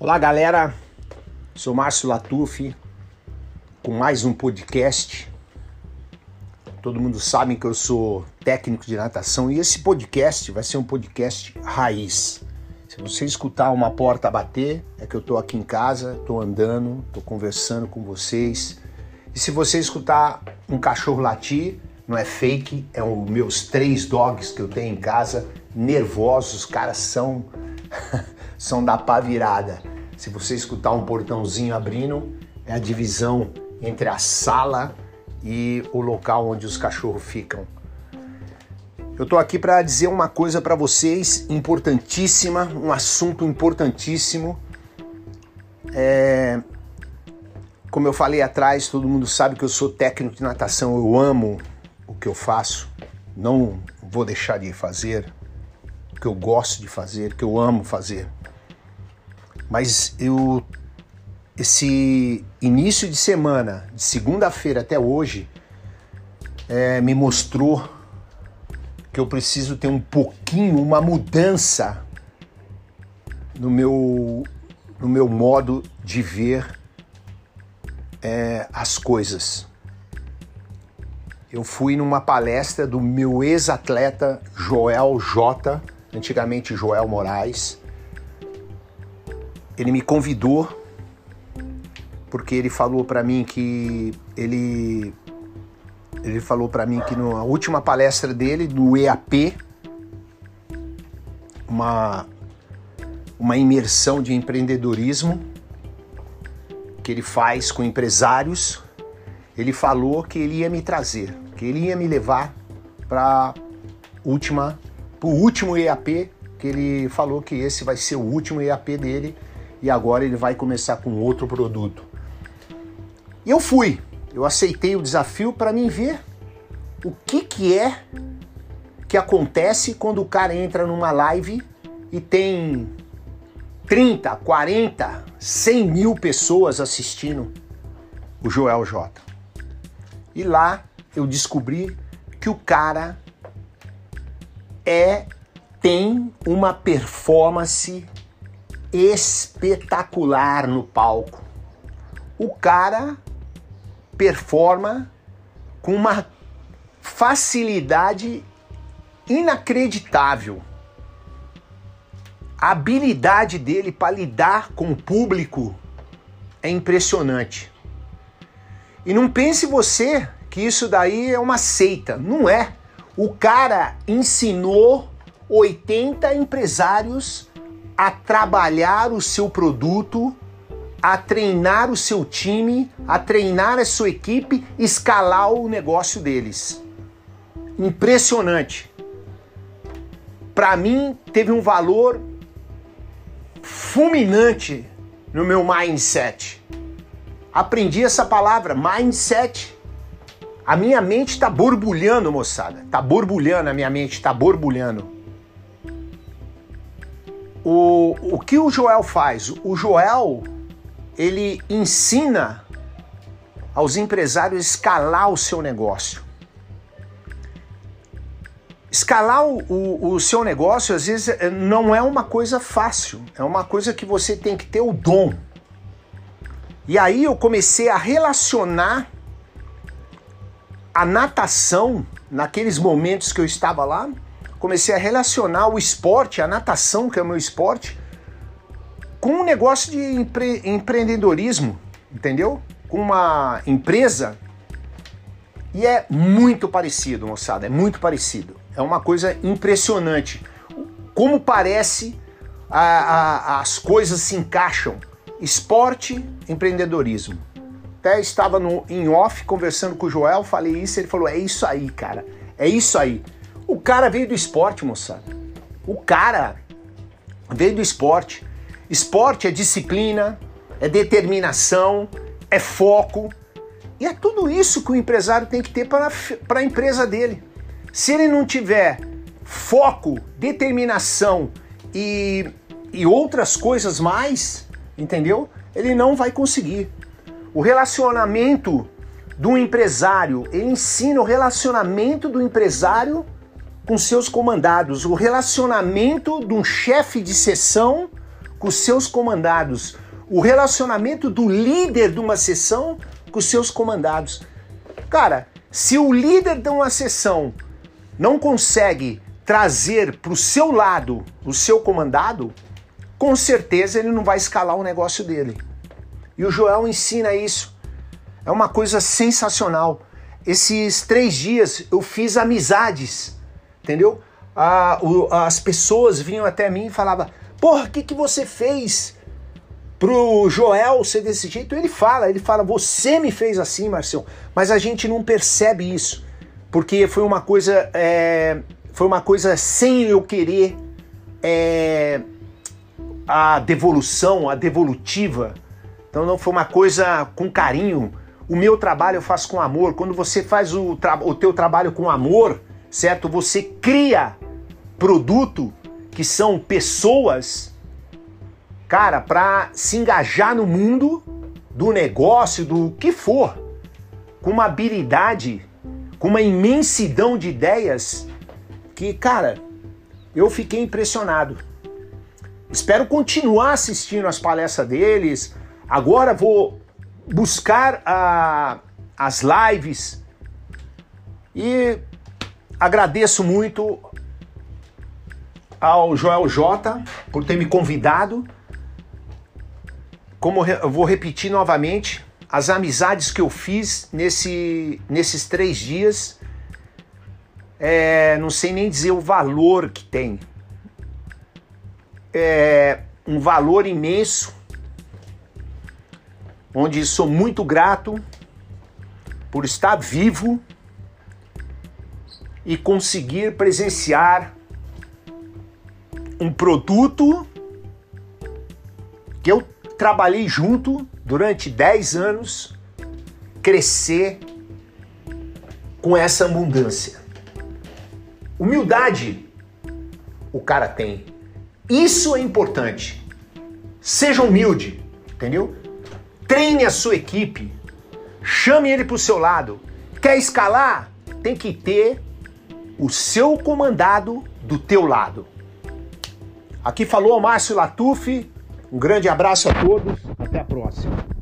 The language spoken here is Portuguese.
Olá, galera. Sou Márcio Latuf com mais um podcast. Todo mundo sabe que eu sou técnico de natação e esse podcast vai ser um podcast raiz. Se você escutar uma porta bater, é que eu tô aqui em casa, tô andando, tô conversando com vocês. E se você escutar um cachorro latir, não é fake, é os meus três dogs que eu tenho em casa, nervosos, os caras são são da pá virada. Se você escutar um portãozinho abrindo, é a divisão entre a sala e o local onde os cachorros ficam. Eu tô aqui para dizer uma coisa para vocês importantíssima, um assunto importantíssimo. É... Como eu falei atrás, todo mundo sabe que eu sou técnico de natação, eu amo o que eu faço, não vou deixar de fazer o que eu gosto de fazer, o que eu amo fazer. Mas eu esse início de semana, de segunda-feira até hoje, é, me mostrou que eu preciso ter um pouquinho, uma mudança no meu, no meu modo de ver é, as coisas. Eu fui numa palestra do meu ex-atleta Joel J, antigamente Joel Moraes. Ele me convidou porque ele falou para mim que ele ele falou para mim que na última palestra dele do EAP uma uma imersão de empreendedorismo que ele faz com empresários, ele falou que ele ia me trazer, que ele ia me levar para última o último EAP, que ele falou que esse vai ser o último EAP dele e agora ele vai começar com outro produto. E eu fui, eu aceitei o desafio para mim ver o que, que é que acontece quando o cara entra numa live e tem 30, 40, 100 mil pessoas assistindo o Joel J. E lá eu descobri que o cara é tem uma performance espetacular no palco. O cara performa com uma facilidade inacreditável. A habilidade dele para lidar com o público é impressionante. E não pense você que isso daí é uma seita. Não é. O cara ensinou 80 empresários a trabalhar o seu produto a treinar o seu time, a treinar a sua equipe, escalar o negócio deles. Impressionante. Para mim, teve um valor fulminante no meu mindset. Aprendi essa palavra, mindset. A minha mente está borbulhando, moçada. Está borbulhando, a minha mente está borbulhando. O, o que o Joel faz? O Joel ele ensina aos empresários escalar o seu negócio. Escalar o, o, o, seu negócio às vezes é, não é uma coisa fácil, é uma coisa que você tem que ter o dom. E aí eu comecei a relacionar a natação, naqueles momentos que eu estava lá, comecei a relacionar o esporte, a natação, que é o meu esporte, com um negócio de empre empreendedorismo, entendeu? Com uma empresa. E é muito parecido, moçada, é muito parecido. É uma coisa impressionante. Como parece a, a, as coisas se encaixam. Esporte, empreendedorismo. Até estava no, em off conversando com o Joel, falei isso, ele falou: é isso aí, cara. É isso aí. O cara veio do esporte, moçada. O cara veio do esporte. Esporte é disciplina, é determinação, é foco. E é tudo isso que o empresário tem que ter para, para a empresa dele. Se ele não tiver foco, determinação e, e outras coisas mais, entendeu? Ele não vai conseguir. O relacionamento do empresário, ele ensina o relacionamento do empresário com seus comandados, o relacionamento de um chefe de sessão com seus comandados, o relacionamento do líder de uma sessão com seus comandados. Cara, se o líder de uma sessão não consegue trazer para o seu lado o seu comandado, com certeza ele não vai escalar o negócio dele. E o Joel ensina isso. É uma coisa sensacional. Esses três dias eu fiz amizades, entendeu? Ah, o, as pessoas vinham até mim e falavam: Porra, o que, que você fez pro Joel ser desse jeito? Ele fala, ele fala: Você me fez assim, Marcelo. Mas a gente não percebe isso, porque foi uma coisa, é, foi uma coisa sem eu querer. É, a devolução, a devolutiva. Então não foi uma coisa com carinho. O meu trabalho eu faço com amor. Quando você faz o, o teu trabalho com amor, certo? Você cria produto que são pessoas, cara, para se engajar no mundo do negócio, do que for, com uma habilidade, com uma imensidão de ideias que, cara, eu fiquei impressionado. Espero continuar assistindo as palestras deles. Agora vou buscar a, as lives e agradeço muito ao Joel J por ter me convidado. Como eu vou repetir novamente, as amizades que eu fiz nesse, nesses três dias, é, não sei nem dizer o valor que tem é, um valor imenso, onde sou muito grato por estar vivo e conseguir presenciar um produto que eu trabalhei junto durante 10 anos crescer com essa abundância. Humildade o cara tem isso é importante. Seja humilde, entendeu? Treine a sua equipe. Chame ele para o seu lado. Quer escalar? Tem que ter o seu comandado do teu lado. Aqui falou Márcio Latuf. Um grande abraço a todos. Até a próxima.